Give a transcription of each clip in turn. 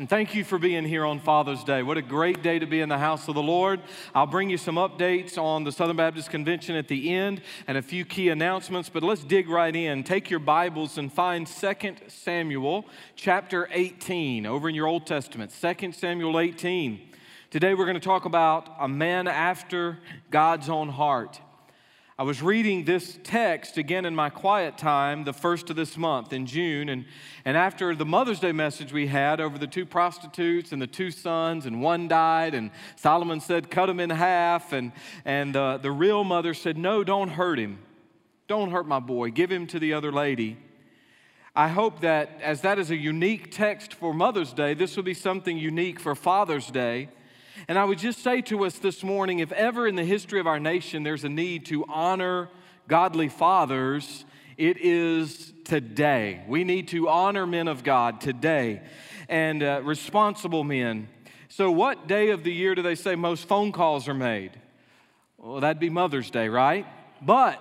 and thank you for being here on Father's Day. What a great day to be in the house of the Lord. I'll bring you some updates on the Southern Baptist Convention at the end and a few key announcements, but let's dig right in. Take your Bibles and find 2 Samuel chapter 18 over in your Old Testament. 2 Samuel 18. Today we're going to talk about a man after God's own heart. I was reading this text again in my quiet time, the first of this month in June. And, and after the Mother's Day message we had over the two prostitutes and the two sons, and one died, and Solomon said, cut him in half. And, and uh, the real mother said, no, don't hurt him. Don't hurt my boy. Give him to the other lady. I hope that as that is a unique text for Mother's Day, this will be something unique for Father's Day. And I would just say to us this morning if ever in the history of our nation there's a need to honor godly fathers, it is today. We need to honor men of God today and uh, responsible men. So, what day of the year do they say most phone calls are made? Well, that'd be Mother's Day, right? But,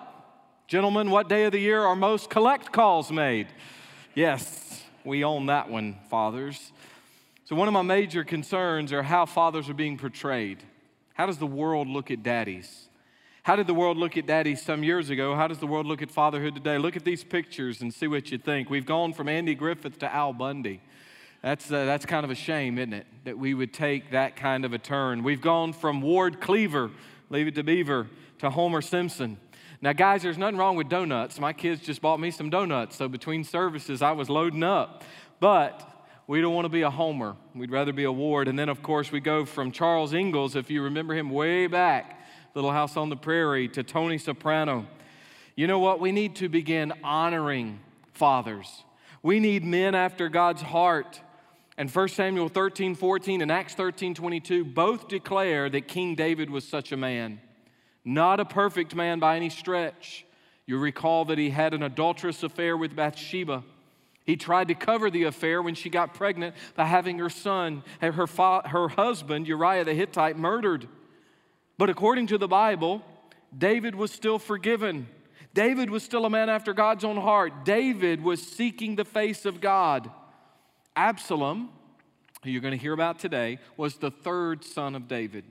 gentlemen, what day of the year are most collect calls made? Yes, we own that one, fathers. So, one of my major concerns are how fathers are being portrayed. How does the world look at daddies? How did the world look at daddies some years ago? How does the world look at fatherhood today? Look at these pictures and see what you think. We've gone from Andy Griffith to Al Bundy. That's, uh, that's kind of a shame, isn't it? That we would take that kind of a turn. We've gone from Ward Cleaver, leave it to Beaver, to Homer Simpson. Now, guys, there's nothing wrong with donuts. My kids just bought me some donuts, so between services, I was loading up. But we don't want to be a Homer. We'd rather be a Ward. And then, of course, we go from Charles Ingalls, if you remember him way back, Little House on the Prairie, to Tony Soprano. You know what? We need to begin honoring fathers. We need men after God's heart. And 1 Samuel 13, 14 and Acts 13, 22 both declare that King David was such a man. Not a perfect man by any stretch. You recall that he had an adulterous affair with Bathsheba. He tried to cover the affair when she got pregnant by having her son, her, fa- her husband, Uriah the Hittite, murdered. But according to the Bible, David was still forgiven. David was still a man after God's own heart. David was seeking the face of God. Absalom, who you're going to hear about today, was the third son of David.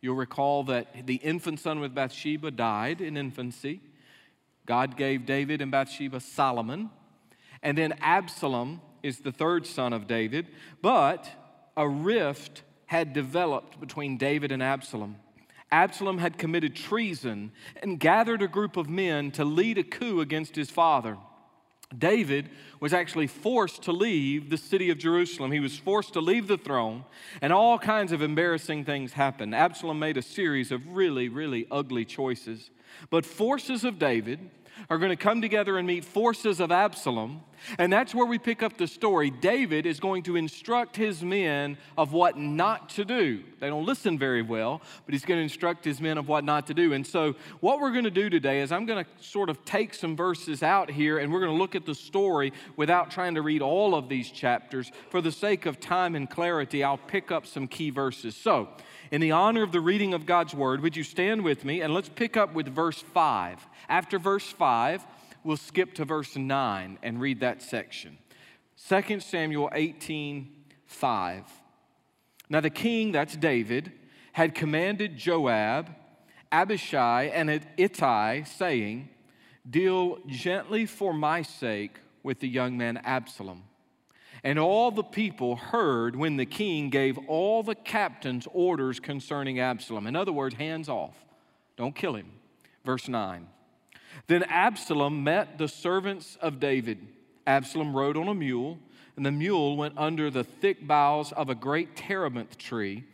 You'll recall that the infant son with Bathsheba died in infancy. God gave David and Bathsheba Solomon. And then Absalom is the third son of David, but a rift had developed between David and Absalom. Absalom had committed treason and gathered a group of men to lead a coup against his father. David was actually forced to leave the city of Jerusalem. He was forced to leave the throne, and all kinds of embarrassing things happened. Absalom made a series of really, really ugly choices. But forces of David are going to come together and meet forces of Absalom. And that's where we pick up the story. David is going to instruct his men of what not to do. They don't listen very well, but he's going to instruct his men of what not to do. And so, what we're going to do today is I'm going to sort of take some verses out here and we're going to look at the story without trying to read all of these chapters. For the sake of time and clarity, I'll pick up some key verses. So, in the honor of the reading of God's word, would you stand with me and let's pick up with verse 5. After verse 5, we'll skip to verse 9 and read that section. 2 Samuel 18 5. Now the king, that's David, had commanded Joab, Abishai, and Ittai, saying, Deal gently for my sake with the young man Absalom. And all the people heard when the king gave all the captains orders concerning Absalom. In other words, hands off. Don't kill him. Verse 9. Then Absalom met the servants of David. Absalom rode on a mule, and the mule went under the thick boughs of a great terebinth tree,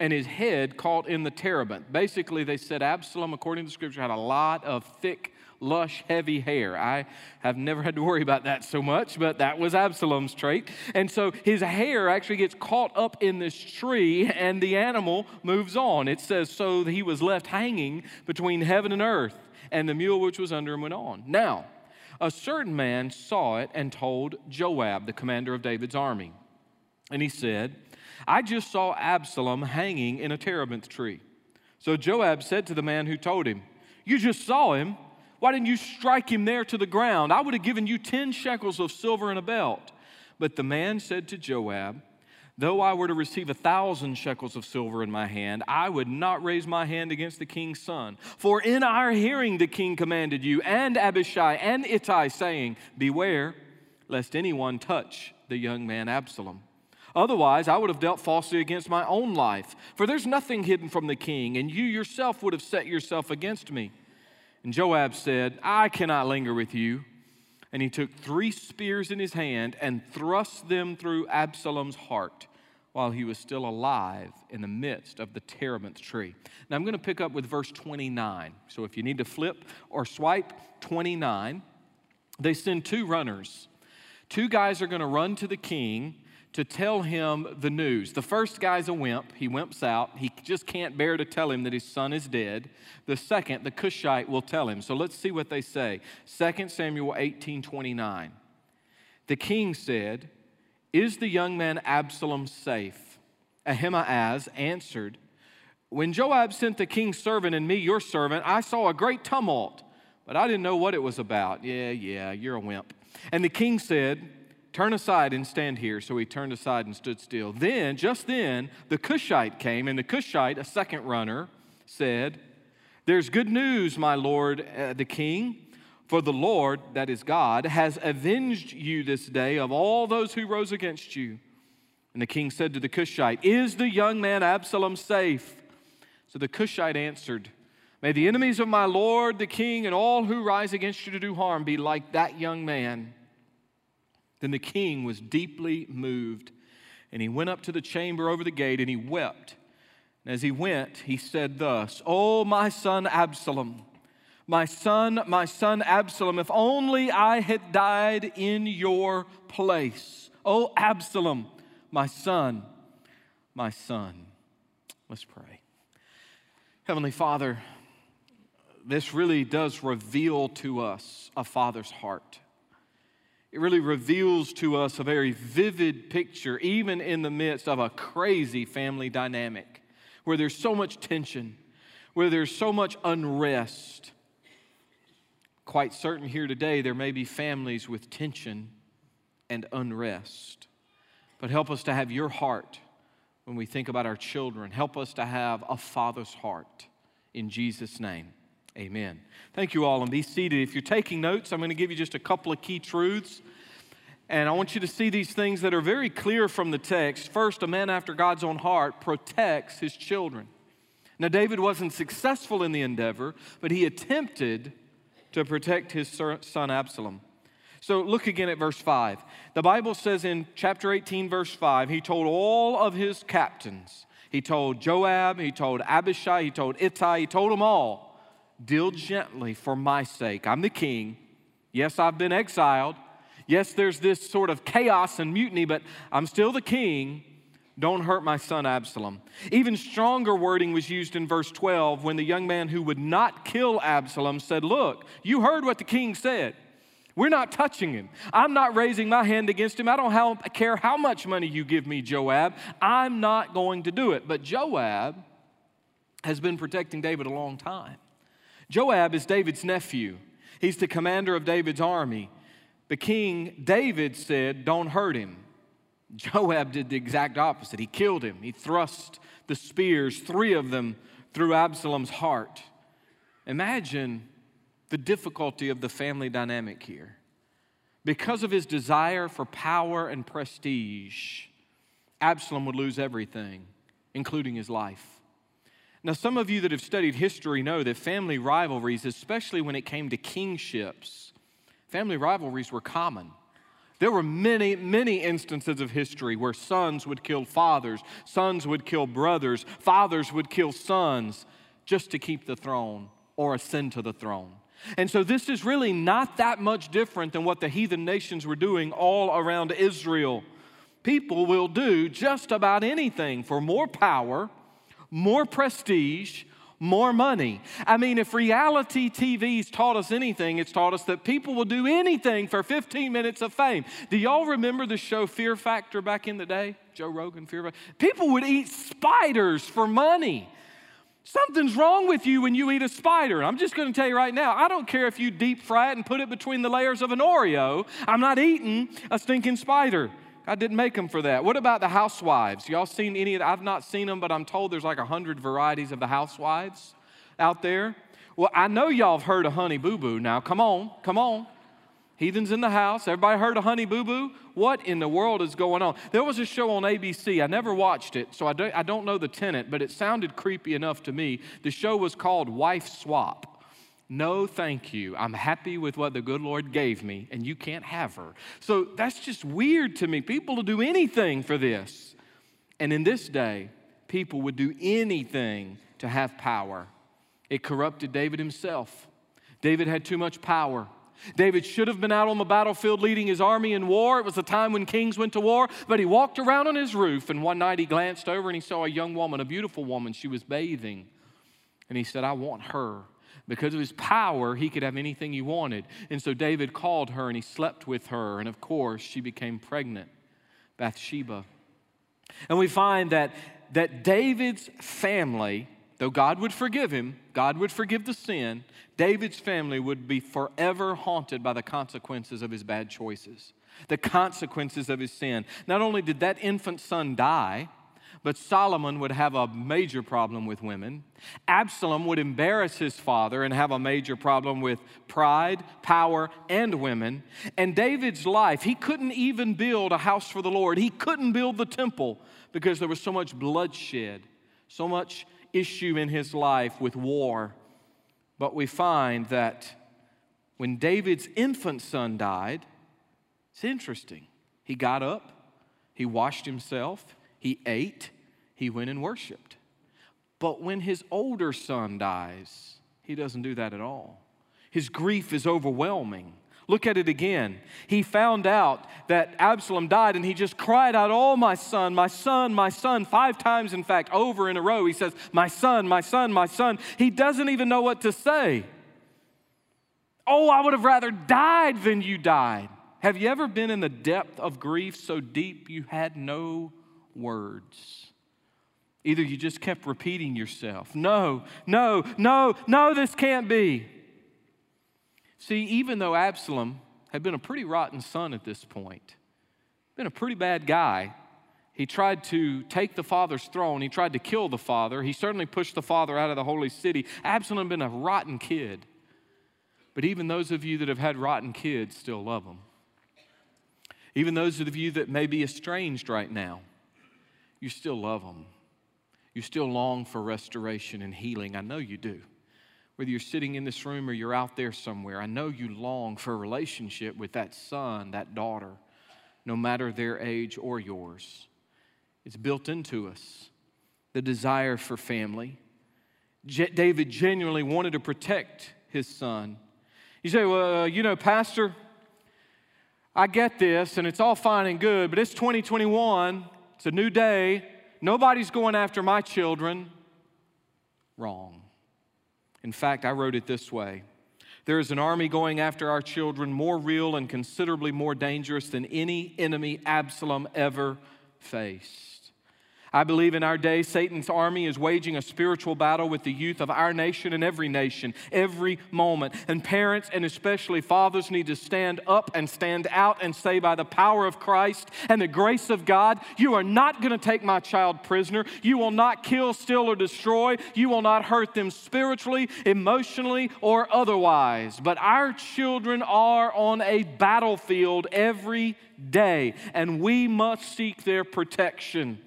and his head caught in the terebinth. Basically, they said Absalom, according to scripture, had a lot of thick lush, heavy hair. I have never had to worry about that so much, but that was Absalom's trait. And so his hair actually gets caught up in this tree, and the animal moves on. It says, So he was left hanging between heaven and earth, and the mule which was under him went on. Now, a certain man saw it and told Joab, the commander of David's army. And he said, I just saw Absalom hanging in a terebinth tree. So Joab said to the man who told him, You just saw him. Why didn't you strike him there to the ground? I would have given you 10 shekels of silver and a belt. But the man said to Joab, Though I were to receive a thousand shekels of silver in my hand, I would not raise my hand against the king's son. For in our hearing the king commanded you and Abishai and Ittai, saying, Beware, lest anyone touch the young man Absalom. Otherwise, I would have dealt falsely against my own life. For there's nothing hidden from the king, and you yourself would have set yourself against me. And Joab said, I cannot linger with you. And he took three spears in his hand and thrust them through Absalom's heart while he was still alive in the midst of the terebinth tree. Now I'm going to pick up with verse 29. So if you need to flip or swipe 29, they send two runners. Two guys are going to run to the king to tell him the news. The first guy's a wimp. He wimps out. He just can't bear to tell him that his son is dead. The second, the Cushite, will tell him. So let's see what they say. 2 Samuel 18 29. The king said, Is the young man Absalom safe? Ahimaaz answered, When Joab sent the king's servant and me, your servant, I saw a great tumult, but I didn't know what it was about. Yeah, yeah, you're a wimp. And the king said, Turn aside and stand here. So he turned aside and stood still. Then, just then, the Cushite came, and the Cushite, a second runner, said, There's good news, my lord uh, the king. For the Lord, that is God, has avenged you this day of all those who rose against you. And the king said to the Cushite, Is the young man Absalom safe? So the Cushite answered, May the enemies of my Lord the king and all who rise against you to do harm be like that young man. Then the king was deeply moved, and he went up to the chamber over the gate, and he wept. And as he went, he said thus, Oh, my son Absalom, my son, my son Absalom, if only I had died in your place. Oh, Absalom, my son, my son. Let's pray. Heavenly Father, this really does reveal to us a father's heart it really reveals to us a very vivid picture, even in the midst of a crazy family dynamic where there's so much tension, where there's so much unrest. Quite certain here today, there may be families with tension and unrest. But help us to have your heart when we think about our children. Help us to have a father's heart. In Jesus' name. Amen. Thank you all, and be seated. If you're taking notes, I'm going to give you just a couple of key truths. And I want you to see these things that are very clear from the text. First, a man after God's own heart protects his children. Now, David wasn't successful in the endeavor, but he attempted to protect his son Absalom. So look again at verse 5. The Bible says in chapter 18, verse 5, he told all of his captains, he told Joab, he told Abishai, he told Ittai, he told them all Deal gently for my sake. I'm the king. Yes, I've been exiled. Yes, there's this sort of chaos and mutiny, but I'm still the king. Don't hurt my son Absalom. Even stronger wording was used in verse 12 when the young man who would not kill Absalom said, Look, you heard what the king said. We're not touching him. I'm not raising my hand against him. I don't care how much money you give me, Joab. I'm not going to do it. But Joab has been protecting David a long time. Joab is David's nephew, he's the commander of David's army. The king, David, said, Don't hurt him. Joab did the exact opposite. He killed him. He thrust the spears, three of them, through Absalom's heart. Imagine the difficulty of the family dynamic here. Because of his desire for power and prestige, Absalom would lose everything, including his life. Now, some of you that have studied history know that family rivalries, especially when it came to kingships, family rivalries were common. There were many, many instances of history where sons would kill fathers, sons would kill brothers, fathers would kill sons just to keep the throne or ascend to the throne. And so, this is really not that much different than what the heathen nations were doing all around Israel. People will do just about anything for more power more prestige, more money. I mean, if reality TV's taught us anything, it's taught us that people will do anything for 15 minutes of fame. Do y'all remember the show Fear Factor back in the day? Joe Rogan, Fear Factor. People would eat spiders for money. Something's wrong with you when you eat a spider. I'm just going to tell you right now, I don't care if you deep fry it and put it between the layers of an Oreo. I'm not eating a stinking spider. God didn't make them for that. What about the housewives? Y'all seen any of that? I've not seen them, but I'm told there's like a hundred varieties of the housewives out there. Well, I know y'all have heard of Honey Boo Boo. Now, come on, come on. Heathens in the house. Everybody heard of Honey Boo Boo? What in the world is going on? There was a show on ABC. I never watched it, so I don't, I don't know the tenant, but it sounded creepy enough to me. The show was called Wife Swap. No, thank you. I'm happy with what the good Lord gave me, and you can't have her. So that's just weird to me. People will do anything for this. And in this day, people would do anything to have power. It corrupted David himself. David had too much power. David should have been out on the battlefield leading his army in war. It was the time when kings went to war, but he walked around on his roof, and one night he glanced over and he saw a young woman, a beautiful woman. She was bathing. And he said, I want her. Because of his power, he could have anything he wanted. And so David called her and he slept with her. And of course, she became pregnant, Bathsheba. And we find that, that David's family, though God would forgive him, God would forgive the sin, David's family would be forever haunted by the consequences of his bad choices, the consequences of his sin. Not only did that infant son die, but Solomon would have a major problem with women. Absalom would embarrass his father and have a major problem with pride, power, and women. And David's life, he couldn't even build a house for the Lord. He couldn't build the temple because there was so much bloodshed, so much issue in his life with war. But we find that when David's infant son died, it's interesting. He got up, he washed himself, he ate, he went and worshiped. But when his older son dies, he doesn't do that at all. His grief is overwhelming. Look at it again. He found out that Absalom died and he just cried out, Oh, my son, my son, my son, five times, in fact, over in a row. He says, My son, my son, my son. He doesn't even know what to say. Oh, I would have rather died than you died. Have you ever been in the depth of grief so deep you had no words. Either you just kept repeating yourself, no, no, no, no, this can't be. See, even though Absalom had been a pretty rotten son at this point, been a pretty bad guy, he tried to take the father's throne. He tried to kill the father. He certainly pushed the father out of the holy city. Absalom had been a rotten kid. But even those of you that have had rotten kids still love them. Even those of you that may be estranged right now, you still love them. You still long for restoration and healing. I know you do. Whether you're sitting in this room or you're out there somewhere, I know you long for a relationship with that son, that daughter, no matter their age or yours. It's built into us the desire for family. Je- David genuinely wanted to protect his son. You say, well, uh, you know, Pastor, I get this and it's all fine and good, but it's 2021 it's a new day. Nobody's going after my children. Wrong. In fact, I wrote it this way There is an army going after our children more real and considerably more dangerous than any enemy Absalom ever faced. I believe in our day, Satan's army is waging a spiritual battle with the youth of our nation and every nation, every moment. And parents and especially fathers need to stand up and stand out and say, by the power of Christ and the grace of God, you are not going to take my child prisoner. You will not kill, steal, or destroy. You will not hurt them spiritually, emotionally, or otherwise. But our children are on a battlefield every day, and we must seek their protection.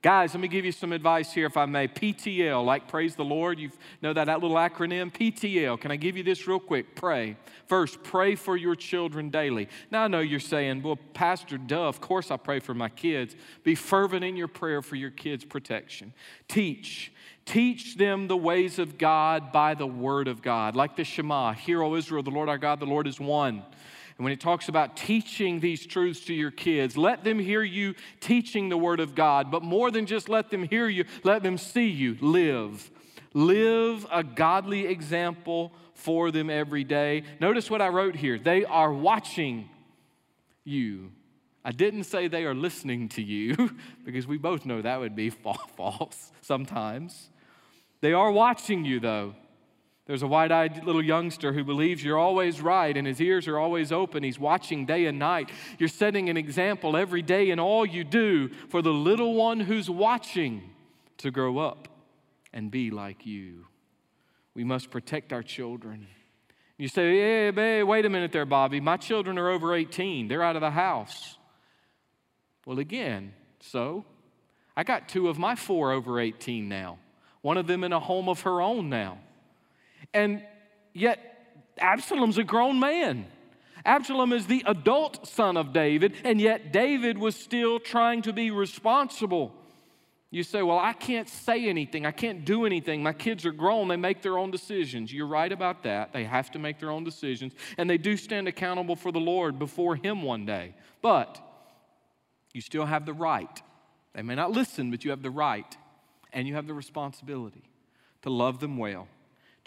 Guys, let me give you some advice here, if I may. PTL, like praise the Lord. You know that, that little acronym? PTL. Can I give you this real quick? Pray. First, pray for your children daily. Now, I know you're saying, well, Pastor Duh, of course I pray for my kids. Be fervent in your prayer for your kids' protection. Teach. Teach them the ways of God by the word of God. Like the Shema Hear, O Israel, the Lord our God, the Lord is one. And when he talks about teaching these truths to your kids, let them hear you teaching the Word of God. But more than just let them hear you, let them see you live. Live a godly example for them every day. Notice what I wrote here they are watching you. I didn't say they are listening to you because we both know that would be false sometimes. They are watching you, though. There's a wide eyed little youngster who believes you're always right and his ears are always open. He's watching day and night. You're setting an example every day in all you do for the little one who's watching to grow up and be like you. We must protect our children. You say, hey, hey, wait a minute there, Bobby. My children are over 18, they're out of the house. Well, again, so I got two of my four over 18 now, one of them in a home of her own now. And yet, Absalom's a grown man. Absalom is the adult son of David, and yet David was still trying to be responsible. You say, Well, I can't say anything. I can't do anything. My kids are grown. They make their own decisions. You're right about that. They have to make their own decisions, and they do stand accountable for the Lord before Him one day. But you still have the right. They may not listen, but you have the right, and you have the responsibility to love them well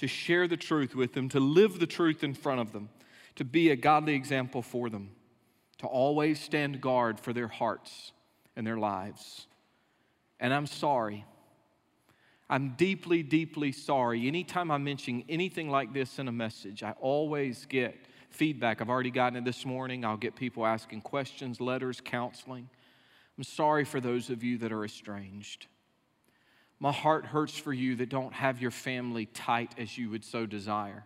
to share the truth with them, to live the truth in front of them, to be a godly example for them, to always stand guard for their hearts and their lives. And I'm sorry. I'm deeply, deeply sorry. Anytime I mention anything like this in a message, I always get feedback. I've already gotten it this morning. I'll get people asking questions, letters, counseling. I'm sorry for those of you that are estranged. My heart hurts for you that don't have your family tight as you would so desire.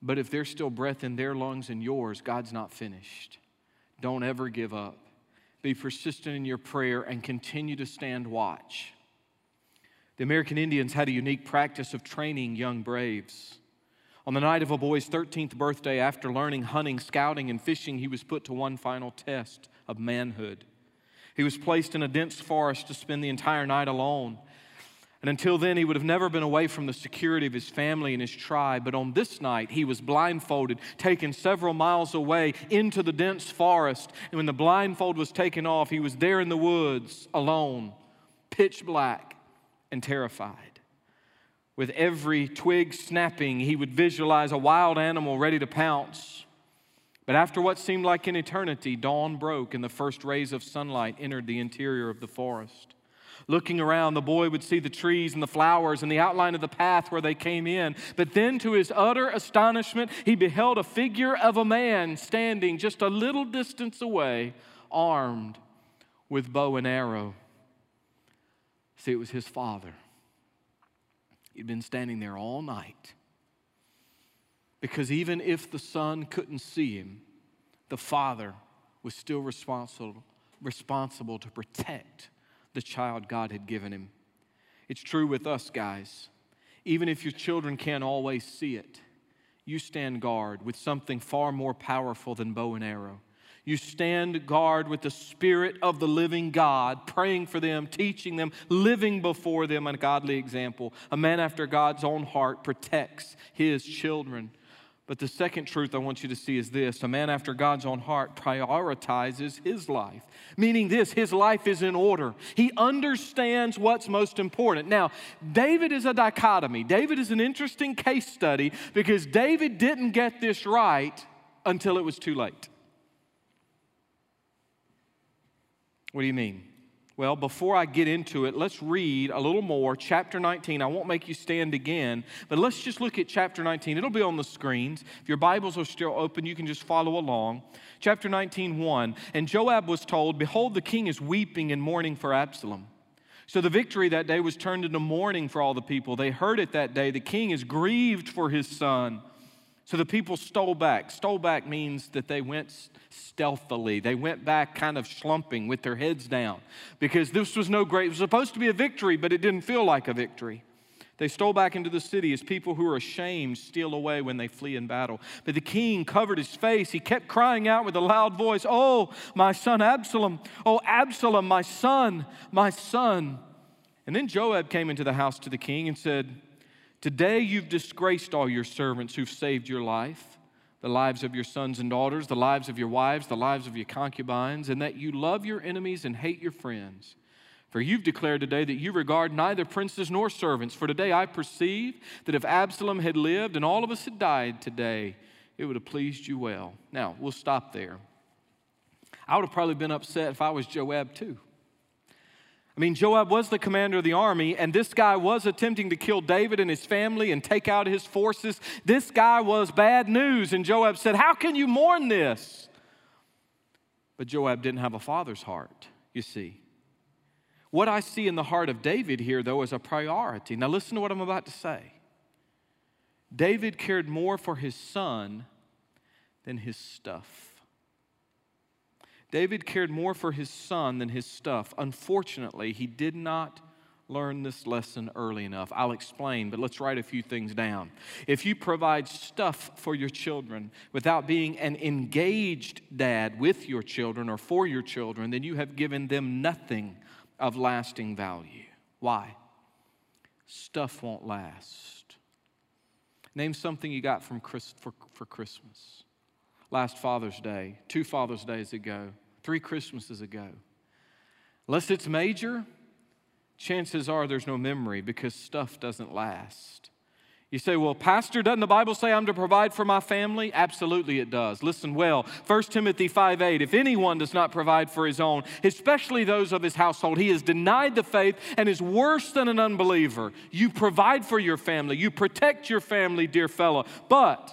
But if there's still breath in their lungs and yours, God's not finished. Don't ever give up. Be persistent in your prayer and continue to stand watch. The American Indians had a unique practice of training young braves. On the night of a boy's 13th birthday, after learning hunting, scouting, and fishing, he was put to one final test of manhood. He was placed in a dense forest to spend the entire night alone. And until then, he would have never been away from the security of his family and his tribe. But on this night, he was blindfolded, taken several miles away into the dense forest. And when the blindfold was taken off, he was there in the woods, alone, pitch black, and terrified. With every twig snapping, he would visualize a wild animal ready to pounce. But after what seemed like an eternity, dawn broke and the first rays of sunlight entered the interior of the forest. Looking around, the boy would see the trees and the flowers and the outline of the path where they came in. But then, to his utter astonishment, he beheld a figure of a man standing just a little distance away, armed with bow and arrow. See, it was his father. He'd been standing there all night. Because even if the son couldn't see him, the father was still responsible, responsible to protect the child God had given him. It's true with us, guys. Even if your children can't always see it, you stand guard with something far more powerful than bow and arrow. You stand guard with the Spirit of the living God, praying for them, teaching them, living before them a godly example. A man after God's own heart protects his children. But the second truth I want you to see is this a man after God's own heart prioritizes his life, meaning this his life is in order. He understands what's most important. Now, David is a dichotomy. David is an interesting case study because David didn't get this right until it was too late. What do you mean? Well, before I get into it, let's read a little more. Chapter 19. I won't make you stand again, but let's just look at chapter 19. It'll be on the screens. If your Bibles are still open, you can just follow along. Chapter 19, 1. And Joab was told, Behold, the king is weeping and mourning for Absalom. So the victory that day was turned into mourning for all the people. They heard it that day. The king is grieved for his son. So the people stole back. Stole back means that they went stealthily. They went back kind of slumping with their heads down because this was no great, it was supposed to be a victory, but it didn't feel like a victory. They stole back into the city as people who are ashamed steal away when they flee in battle. But the king covered his face. He kept crying out with a loud voice, Oh, my son Absalom! Oh, Absalom, my son, my son. And then Joab came into the house to the king and said, Today you've disgraced all your servants who've saved your life, the lives of your sons and daughters, the lives of your wives, the lives of your concubines, and that you love your enemies and hate your friends. For you've declared today that you regard neither princes nor servants. For today I perceive that if Absalom had lived and all of us had died today, it would have pleased you well. Now, we'll stop there. I would have probably been upset if I was Joab too. I mean, Joab was the commander of the army, and this guy was attempting to kill David and his family and take out his forces. This guy was bad news, and Joab said, How can you mourn this? But Joab didn't have a father's heart, you see. What I see in the heart of David here, though, is a priority. Now, listen to what I'm about to say. David cared more for his son than his stuff. David cared more for his son than his stuff. Unfortunately, he did not learn this lesson early enough. I'll explain, but let's write a few things down. If you provide stuff for your children without being an engaged dad with your children or for your children, then you have given them nothing of lasting value. Why? Stuff won't last. Name something you got from Chris, for, for Christmas. Last Father's Day, two Father's Days ago three Christmases ago. Unless it's major, chances are there's no memory because stuff doesn't last. You say, well, Pastor, doesn't the Bible say I'm to provide for my family? Absolutely, it does. Listen well. 1 Timothy 5 8. If anyone does not provide for his own, especially those of his household, he has denied the faith and is worse than an unbeliever. You provide for your family, you protect your family, dear fellow. But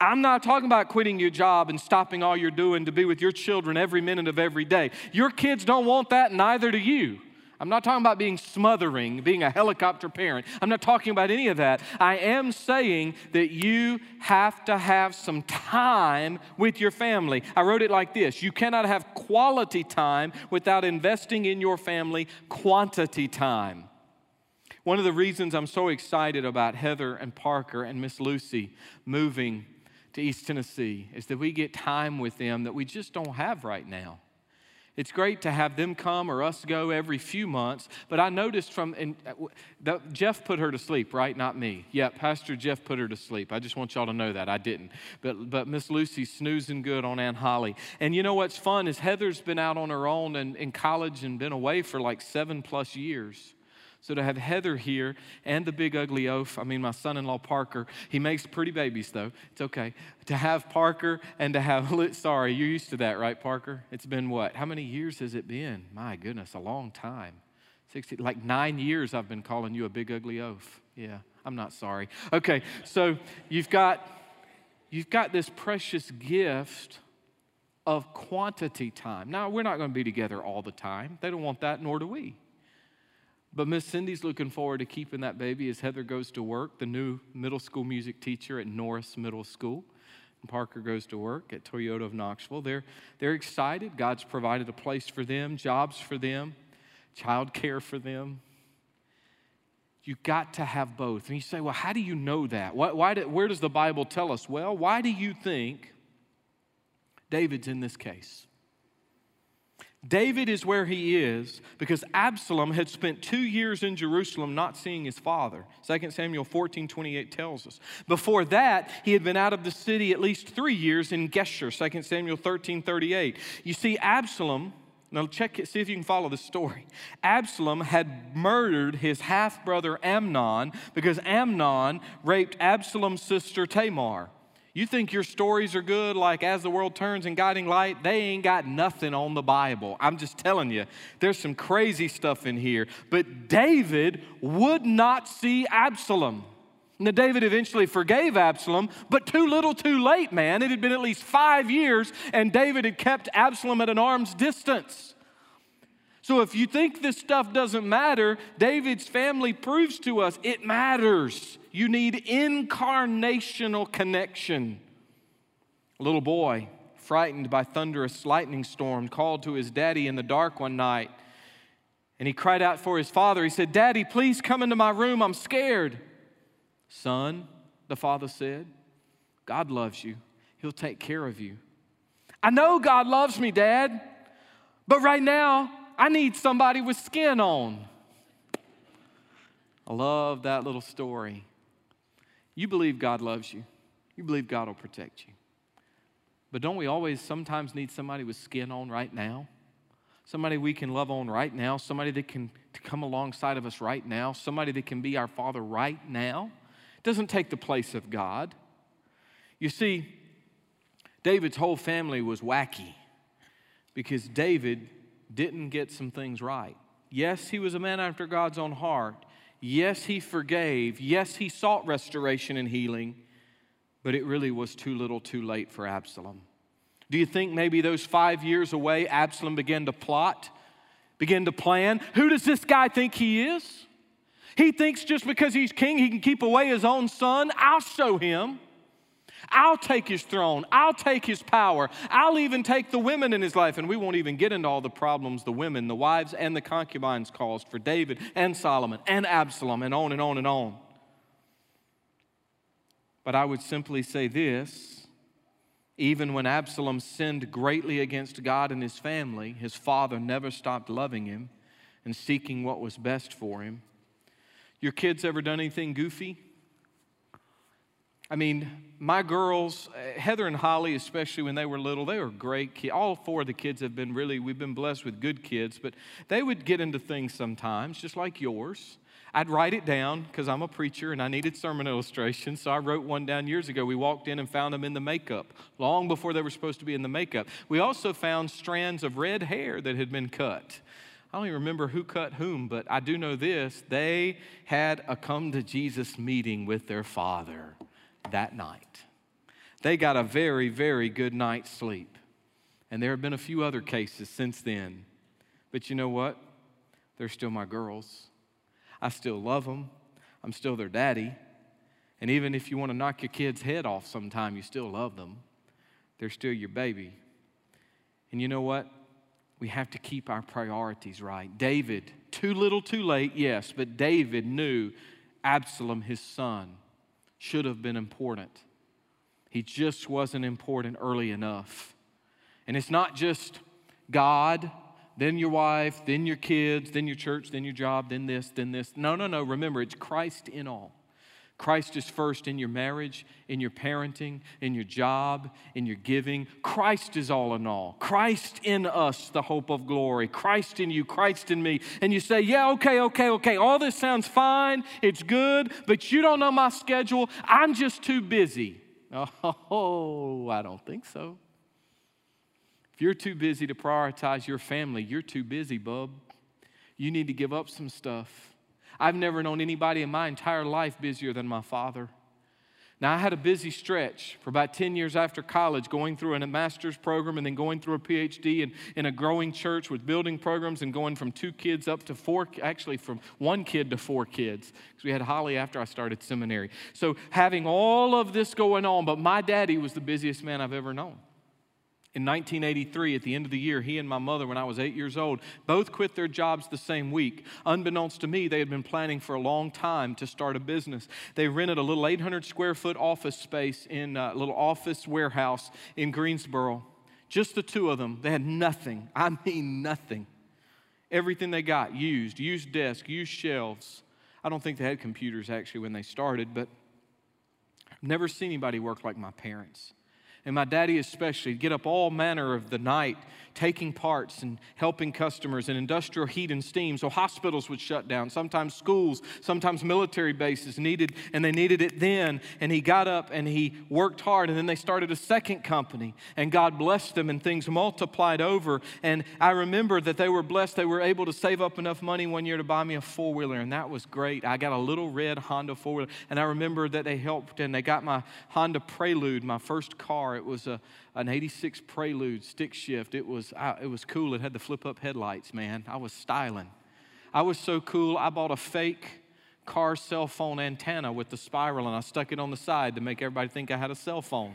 I'm not talking about quitting your job and stopping all you're doing to be with your children every minute of every day. Your kids don't want that, neither do you. I'm not talking about being smothering, being a helicopter parent. I'm not talking about any of that. I am saying that you have to have some time with your family. I wrote it like this You cannot have quality time without investing in your family quantity time. One of the reasons I'm so excited about Heather and Parker and Miss Lucy moving to East Tennessee is that we get time with them that we just don't have right now. It's great to have them come or us go every few months, but I noticed from, and uh, Jeff put her to sleep, right? Not me. Yeah, Pastor Jeff put her to sleep. I just want y'all to know that. I didn't. But, but Miss Lucy's snoozing good on Aunt Holly. And you know what's fun is Heather's been out on her own and in college and been away for like seven plus years. So to have Heather here and the big ugly oaf, I mean, my son in law Parker, he makes pretty babies though. It's okay. To have Parker and to have, sorry, you're used to that, right, Parker? It's been what? How many years has it been? My goodness, a long time. 60, like nine years I've been calling you a big ugly oaf. Yeah, I'm not sorry. Okay, so you've got, you've got this precious gift of quantity time. Now, we're not going to be together all the time. They don't want that, nor do we. But Miss Cindy's looking forward to keeping that baby as Heather goes to work, the new middle school music teacher at Norris Middle School. And Parker goes to work at Toyota of Knoxville. They're, they're excited. God's provided a place for them, jobs for them, child care for them. You got to have both. And you say, well, how do you know that? Why, why do, where does the Bible tell us? Well, why do you think David's in this case? David is where he is because Absalom had spent two years in Jerusalem not seeing his father. 2 Samuel 14 28 tells us. Before that, he had been out of the city at least three years in Geshur. 2 Samuel 13 38. You see, Absalom, now check it, see if you can follow the story. Absalom had murdered his half brother Amnon because Amnon raped Absalom's sister Tamar. You think your stories are good, like As the World Turns and Guiding Light? They ain't got nothing on the Bible. I'm just telling you, there's some crazy stuff in here. But David would not see Absalom. Now, David eventually forgave Absalom, but too little too late, man. It had been at least five years, and David had kept Absalom at an arm's distance. So, if you think this stuff doesn't matter, David's family proves to us it matters. You need incarnational connection. A little boy, frightened by thunderous lightning storm, called to his daddy in the dark one night. And he cried out for his father. He said, Daddy, please come into my room. I'm scared. Son, the father said, God loves you. He'll take care of you. I know God loves me, Dad, but right now I need somebody with skin on. I love that little story. You believe God loves you, you believe God will protect you. But don't we always sometimes need somebody with skin on right now? Somebody we can love on right now, somebody that can come alongside of us right now, somebody that can be our Father right now. It doesn't take the place of God. You see, David's whole family was wacky because David didn't get some things right. Yes, he was a man after God's own heart. Yes, he forgave. Yes, he sought restoration and healing, but it really was too little too late for Absalom. Do you think maybe those five years away, Absalom began to plot, began to plan? Who does this guy think he is? He thinks just because he's king, he can keep away his own son. I'll show him. I'll take his throne. I'll take his power. I'll even take the women in his life. And we won't even get into all the problems the women, the wives, and the concubines caused for David and Solomon and Absalom and on and on and on. But I would simply say this even when Absalom sinned greatly against God and his family, his father never stopped loving him and seeking what was best for him. Your kids ever done anything goofy? I mean, my girls, uh, Heather and Holly, especially when they were little, they were great kids. All four of the kids have been really, we've been blessed with good kids, but they would get into things sometimes, just like yours. I'd write it down because I'm a preacher and I needed sermon illustrations. So I wrote one down years ago. We walked in and found them in the makeup, long before they were supposed to be in the makeup. We also found strands of red hair that had been cut. I don't even remember who cut whom, but I do know this. They had a come to Jesus meeting with their father that night. They got a very, very good night's sleep. And there have been a few other cases since then. But you know what? They're still my girls. I still love them. I'm still their daddy. And even if you want to knock your kid's head off sometime, you still love them. They're still your baby. And you know what? We have to keep our priorities right. David, too little, too late, yes, but David knew Absalom, his son, should have been important. He just wasn't important early enough. And it's not just God, then your wife, then your kids, then your church, then your job, then this, then this. No, no, no. Remember, it's Christ in all. Christ is first in your marriage, in your parenting, in your job, in your giving. Christ is all in all. Christ in us, the hope of glory. Christ in you, Christ in me. And you say, Yeah, okay, okay, okay. All this sounds fine. It's good, but you don't know my schedule. I'm just too busy. Oh, I don't think so. If you're too busy to prioritize your family, you're too busy, bub. You need to give up some stuff. I've never known anybody in my entire life busier than my father. Now, I had a busy stretch for about 10 years after college, going through a master's program and then going through a PhD in, in a growing church with building programs and going from two kids up to four, actually from one kid to four kids, because we had Holly after I started seminary. So, having all of this going on, but my daddy was the busiest man I've ever known. In 1983, at the end of the year, he and my mother, when I was eight years old, both quit their jobs the same week. Unbeknownst to me, they had been planning for a long time to start a business. They rented a little 800 square foot office space in a little office warehouse in Greensboro. Just the two of them. They had nothing. I mean, nothing. Everything they got used, used desk, used shelves. I don't think they had computers actually when they started, but I've never seen anybody work like my parents and my daddy especially, get up all manner of the night taking parts and helping customers in industrial heat and steam. So hospitals would shut down. Sometimes schools, sometimes military bases needed, and they needed it then. And he got up and he worked hard. And then they started a second company, and God blessed them, and things multiplied over. And I remember that they were blessed. They were able to save up enough money one year to buy me a four wheeler, and that was great. I got a little red Honda four wheeler, and I remember that they helped, and they got my Honda Prelude, my first car. It was a, an 86 Prelude stick shift. It was, it was cool. It had the flip up headlights, man. I was styling. I was so cool, I bought a fake car cell phone antenna with the spiral and I stuck it on the side to make everybody think I had a cell phone.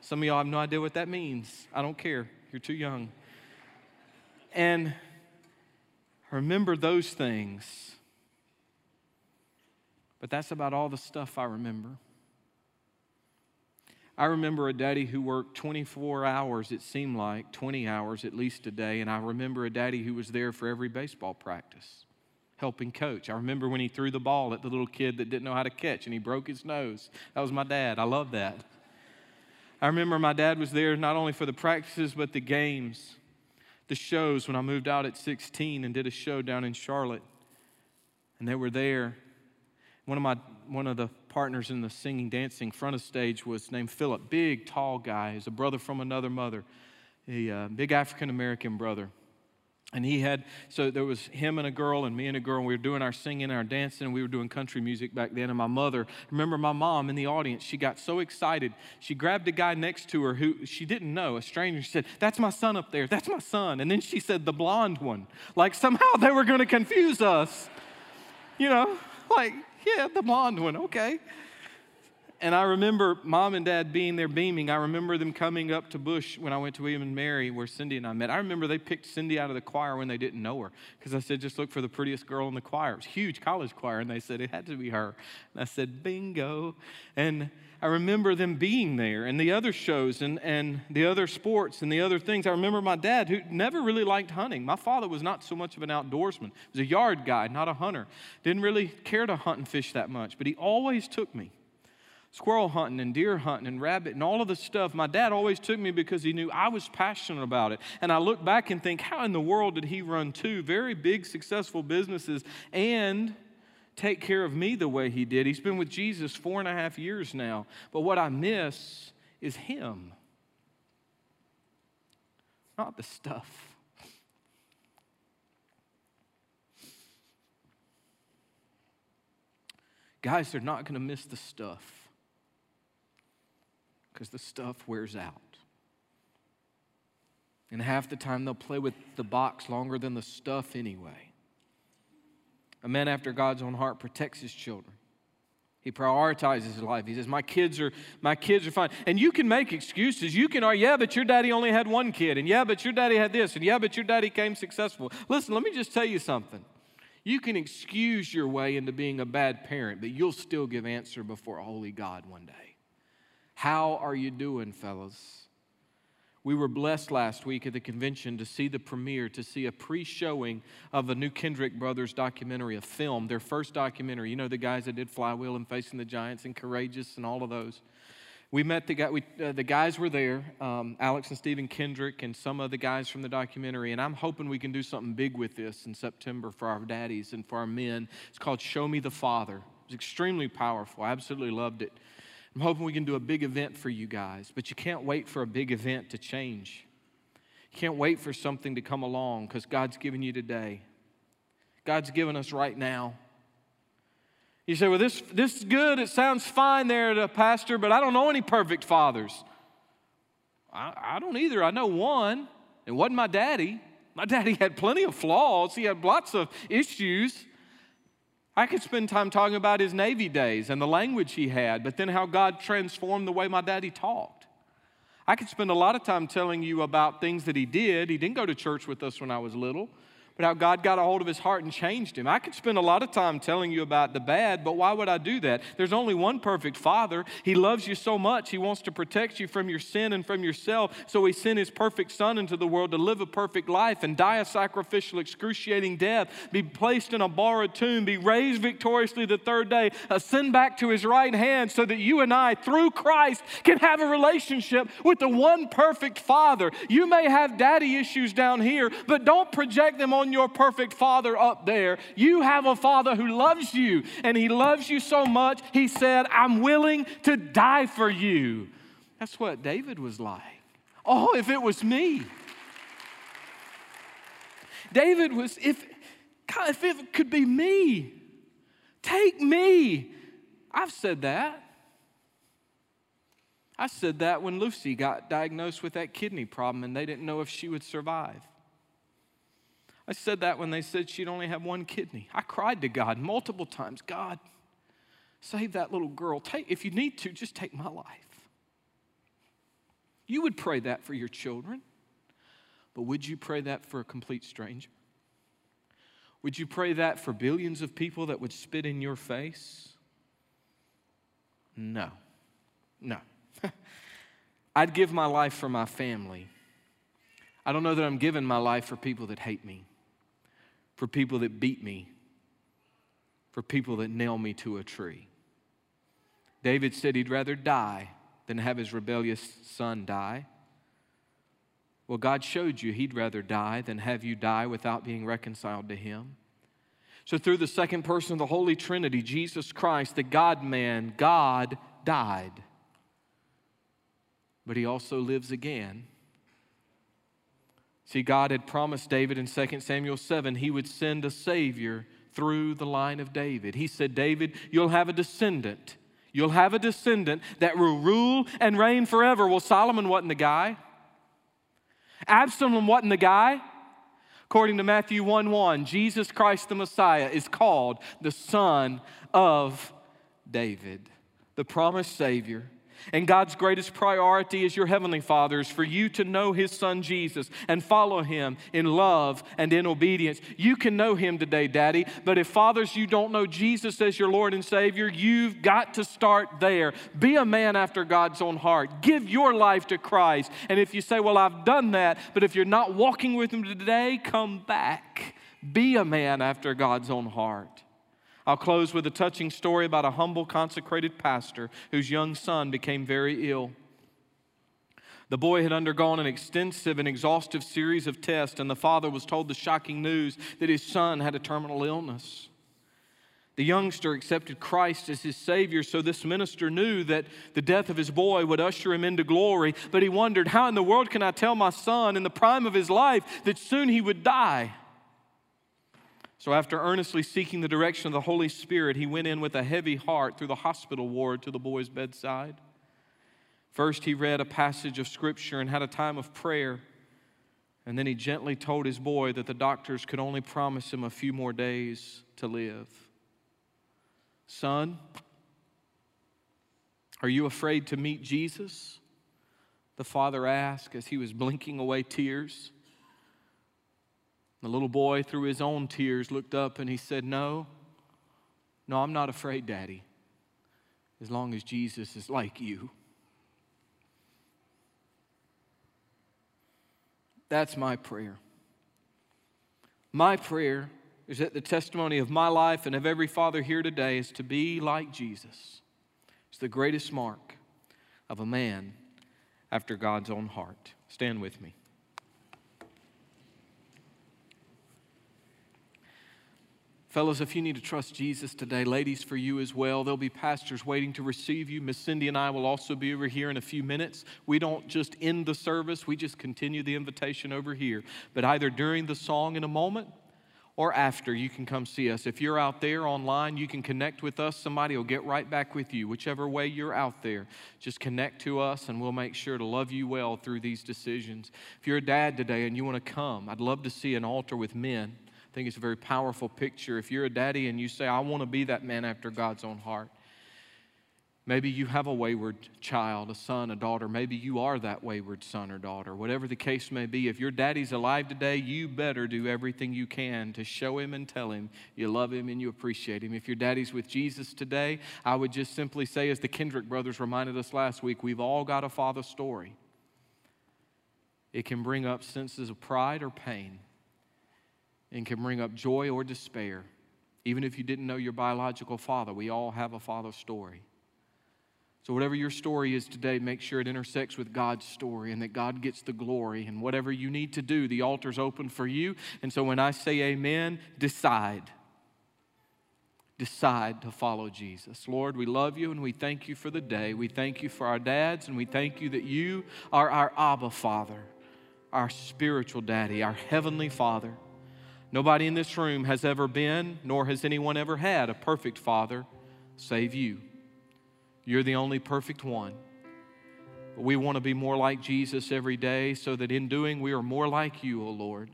Some of y'all have no idea what that means. I don't care. You're too young. And remember those things. But that's about all the stuff I remember. I remember a daddy who worked 24 hours, it seemed like, 20 hours at least a day. And I remember a daddy who was there for every baseball practice, helping coach. I remember when he threw the ball at the little kid that didn't know how to catch and he broke his nose. That was my dad. I love that. I remember my dad was there not only for the practices, but the games, the shows when I moved out at 16 and did a show down in Charlotte. And they were there. One of my one of the partners in the singing, dancing front of stage was named Philip. Big, tall guy. He's a brother from another mother, a uh, big African American brother. And he had, so there was him and a girl, and me and a girl, and we were doing our singing, our dancing, and we were doing country music back then. And my mother, remember my mom in the audience, she got so excited. She grabbed a guy next to her who she didn't know, a stranger. She said, That's my son up there. That's my son. And then she said, The blonde one. Like somehow they were going to confuse us. You know, like, yeah, the blonde one, okay. And I remember mom and dad being there beaming. I remember them coming up to Bush when I went to William and Mary, where Cindy and I met. I remember they picked Cindy out of the choir when they didn't know her because I said, just look for the prettiest girl in the choir. It was a huge college choir, and they said it had to be her. And I said, bingo. And I remember them being there and the other shows and, and the other sports and the other things. I remember my dad, who never really liked hunting. My father was not so much of an outdoorsman, he was a yard guy, not a hunter. Didn't really care to hunt and fish that much, but he always took me squirrel hunting and deer hunting and rabbit and all of the stuff. My dad always took me because he knew I was passionate about it. And I look back and think, how in the world did he run two very big, successful businesses and take care of me the way he did? He's been with Jesus four and a half years now. But what I miss is him, not the stuff. Guys, they're not going to miss the stuff because the stuff wears out. And half the time they'll play with the box longer than the stuff anyway. A man after God's own heart protects his children. He prioritizes his life. He says, "My kids are my kids are fine." And you can make excuses. You can argue, "Yeah, but your daddy only had one kid." And "Yeah, but your daddy had this." And "Yeah, but your daddy came successful." Listen, let me just tell you something. You can excuse your way into being a bad parent, but you'll still give answer before a holy God one day. How are you doing, fellas? We were blessed last week at the convention to see the premiere, to see a pre showing of a new Kendrick Brothers documentary, a film, their first documentary. You know, the guys that did Flywheel and Facing the Giants and Courageous and all of those. We met the guy, we, uh, the guys were there, um, Alex and Stephen Kendrick, and some of the guys from the documentary. And I'm hoping we can do something big with this in September for our daddies and for our men. It's called Show Me the Father. It was extremely powerful. I absolutely loved it. I'm hoping we can do a big event for you guys, but you can't wait for a big event to change. You can't wait for something to come along because God's given you today. God's given us right now. You say, well, this, this is good. It sounds fine there, the pastor, but I don't know any perfect fathers. I, I don't either. I know one. It wasn't my daddy. My daddy had plenty of flaws, he had lots of issues. I could spend time talking about his Navy days and the language he had, but then how God transformed the way my daddy talked. I could spend a lot of time telling you about things that he did. He didn't go to church with us when I was little, but how God got a hold of his heart and changed him. I could spend a lot of time telling you about the bad, but why would I do that? There's only one perfect Father. He loves you so much, He wants to protect you from your sin and from yourself. So He sent His perfect Son into the world to live a perfect life and die a sacrificial, excruciating death, be placed in a borrowed tomb, be raised victoriously the third day, ascend back to His right hand so that you and I, through Christ, can have a relationship with the one perfect Father. You may have daddy issues down here, but don't project them on on your perfect father up there. You have a father who loves you, and he loves you so much, he said, I'm willing to die for you. That's what David was like. Oh, if it was me. David was, if, if it could be me, take me. I've said that. I said that when Lucy got diagnosed with that kidney problem and they didn't know if she would survive. I said that when they said she'd only have one kidney. I cried to God multiple times God, save that little girl. Take, if you need to, just take my life. You would pray that for your children, but would you pray that for a complete stranger? Would you pray that for billions of people that would spit in your face? No, no. I'd give my life for my family. I don't know that I'm giving my life for people that hate me for people that beat me, for people that nail me to a tree. David said he'd rather die than have his rebellious son die. Well, God showed you he'd rather die than have you die without being reconciled to him. So, through the second person of the Holy Trinity, Jesus Christ, the God man, God died. But he also lives again See, God had promised David in 2 Samuel 7 he would send a Savior through the line of David. He said, David, you'll have a descendant. You'll have a descendant that will rule and reign forever. Well, Solomon wasn't the guy. Absalom wasn't the guy. According to Matthew 1 1, Jesus Christ the Messiah is called the Son of David, the promised Savior. And God's greatest priority as your Heavenly Father is for you to know His Son Jesus and follow Him in love and in obedience. You can know Him today, Daddy, but if fathers, you don't know Jesus as your Lord and Savior, you've got to start there. Be a man after God's own heart. Give your life to Christ. And if you say, Well, I've done that, but if you're not walking with Him today, come back. Be a man after God's own heart. I'll close with a touching story about a humble, consecrated pastor whose young son became very ill. The boy had undergone an extensive and exhaustive series of tests, and the father was told the shocking news that his son had a terminal illness. The youngster accepted Christ as his Savior, so this minister knew that the death of his boy would usher him into glory. But he wondered, How in the world can I tell my son in the prime of his life that soon he would die? So, after earnestly seeking the direction of the Holy Spirit, he went in with a heavy heart through the hospital ward to the boy's bedside. First, he read a passage of Scripture and had a time of prayer. And then he gently told his boy that the doctors could only promise him a few more days to live. Son, are you afraid to meet Jesus? The father asked as he was blinking away tears. The little boy, through his own tears, looked up and he said, No, no, I'm not afraid, Daddy, as long as Jesus is like you. That's my prayer. My prayer is that the testimony of my life and of every father here today is to be like Jesus. It's the greatest mark of a man after God's own heart. Stand with me. Fellows, if you need to trust Jesus today, ladies, for you as well, there'll be pastors waiting to receive you. Miss Cindy and I will also be over here in a few minutes. We don't just end the service, we just continue the invitation over here. But either during the song in a moment or after, you can come see us. If you're out there online, you can connect with us. Somebody will get right back with you. Whichever way you're out there, just connect to us and we'll make sure to love you well through these decisions. If you're a dad today and you want to come, I'd love to see an altar with men think it's a very powerful picture. If you're a daddy and you say, I want to be that man after God's own heart, maybe you have a wayward child, a son, a daughter. Maybe you are that wayward son or daughter. Whatever the case may be, if your daddy's alive today, you better do everything you can to show him and tell him you love him and you appreciate him. If your daddy's with Jesus today, I would just simply say, as the Kendrick brothers reminded us last week, we've all got a father story. It can bring up senses of pride or pain and can bring up joy or despair. Even if you didn't know your biological father, we all have a father story. So, whatever your story is today, make sure it intersects with God's story and that God gets the glory. And whatever you need to do, the altar's open for you. And so, when I say amen, decide. Decide to follow Jesus. Lord, we love you and we thank you for the day. We thank you for our dads and we thank you that you are our Abba Father, our spiritual daddy, our heavenly Father. Nobody in this room has ever been, nor has anyone ever had, a perfect father save you. You're the only perfect one. But we want to be more like Jesus every day so that in doing we are more like you, O Lord.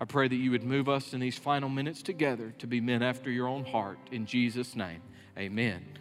I pray that you would move us in these final minutes together to be men after your own heart. In Jesus' name, amen.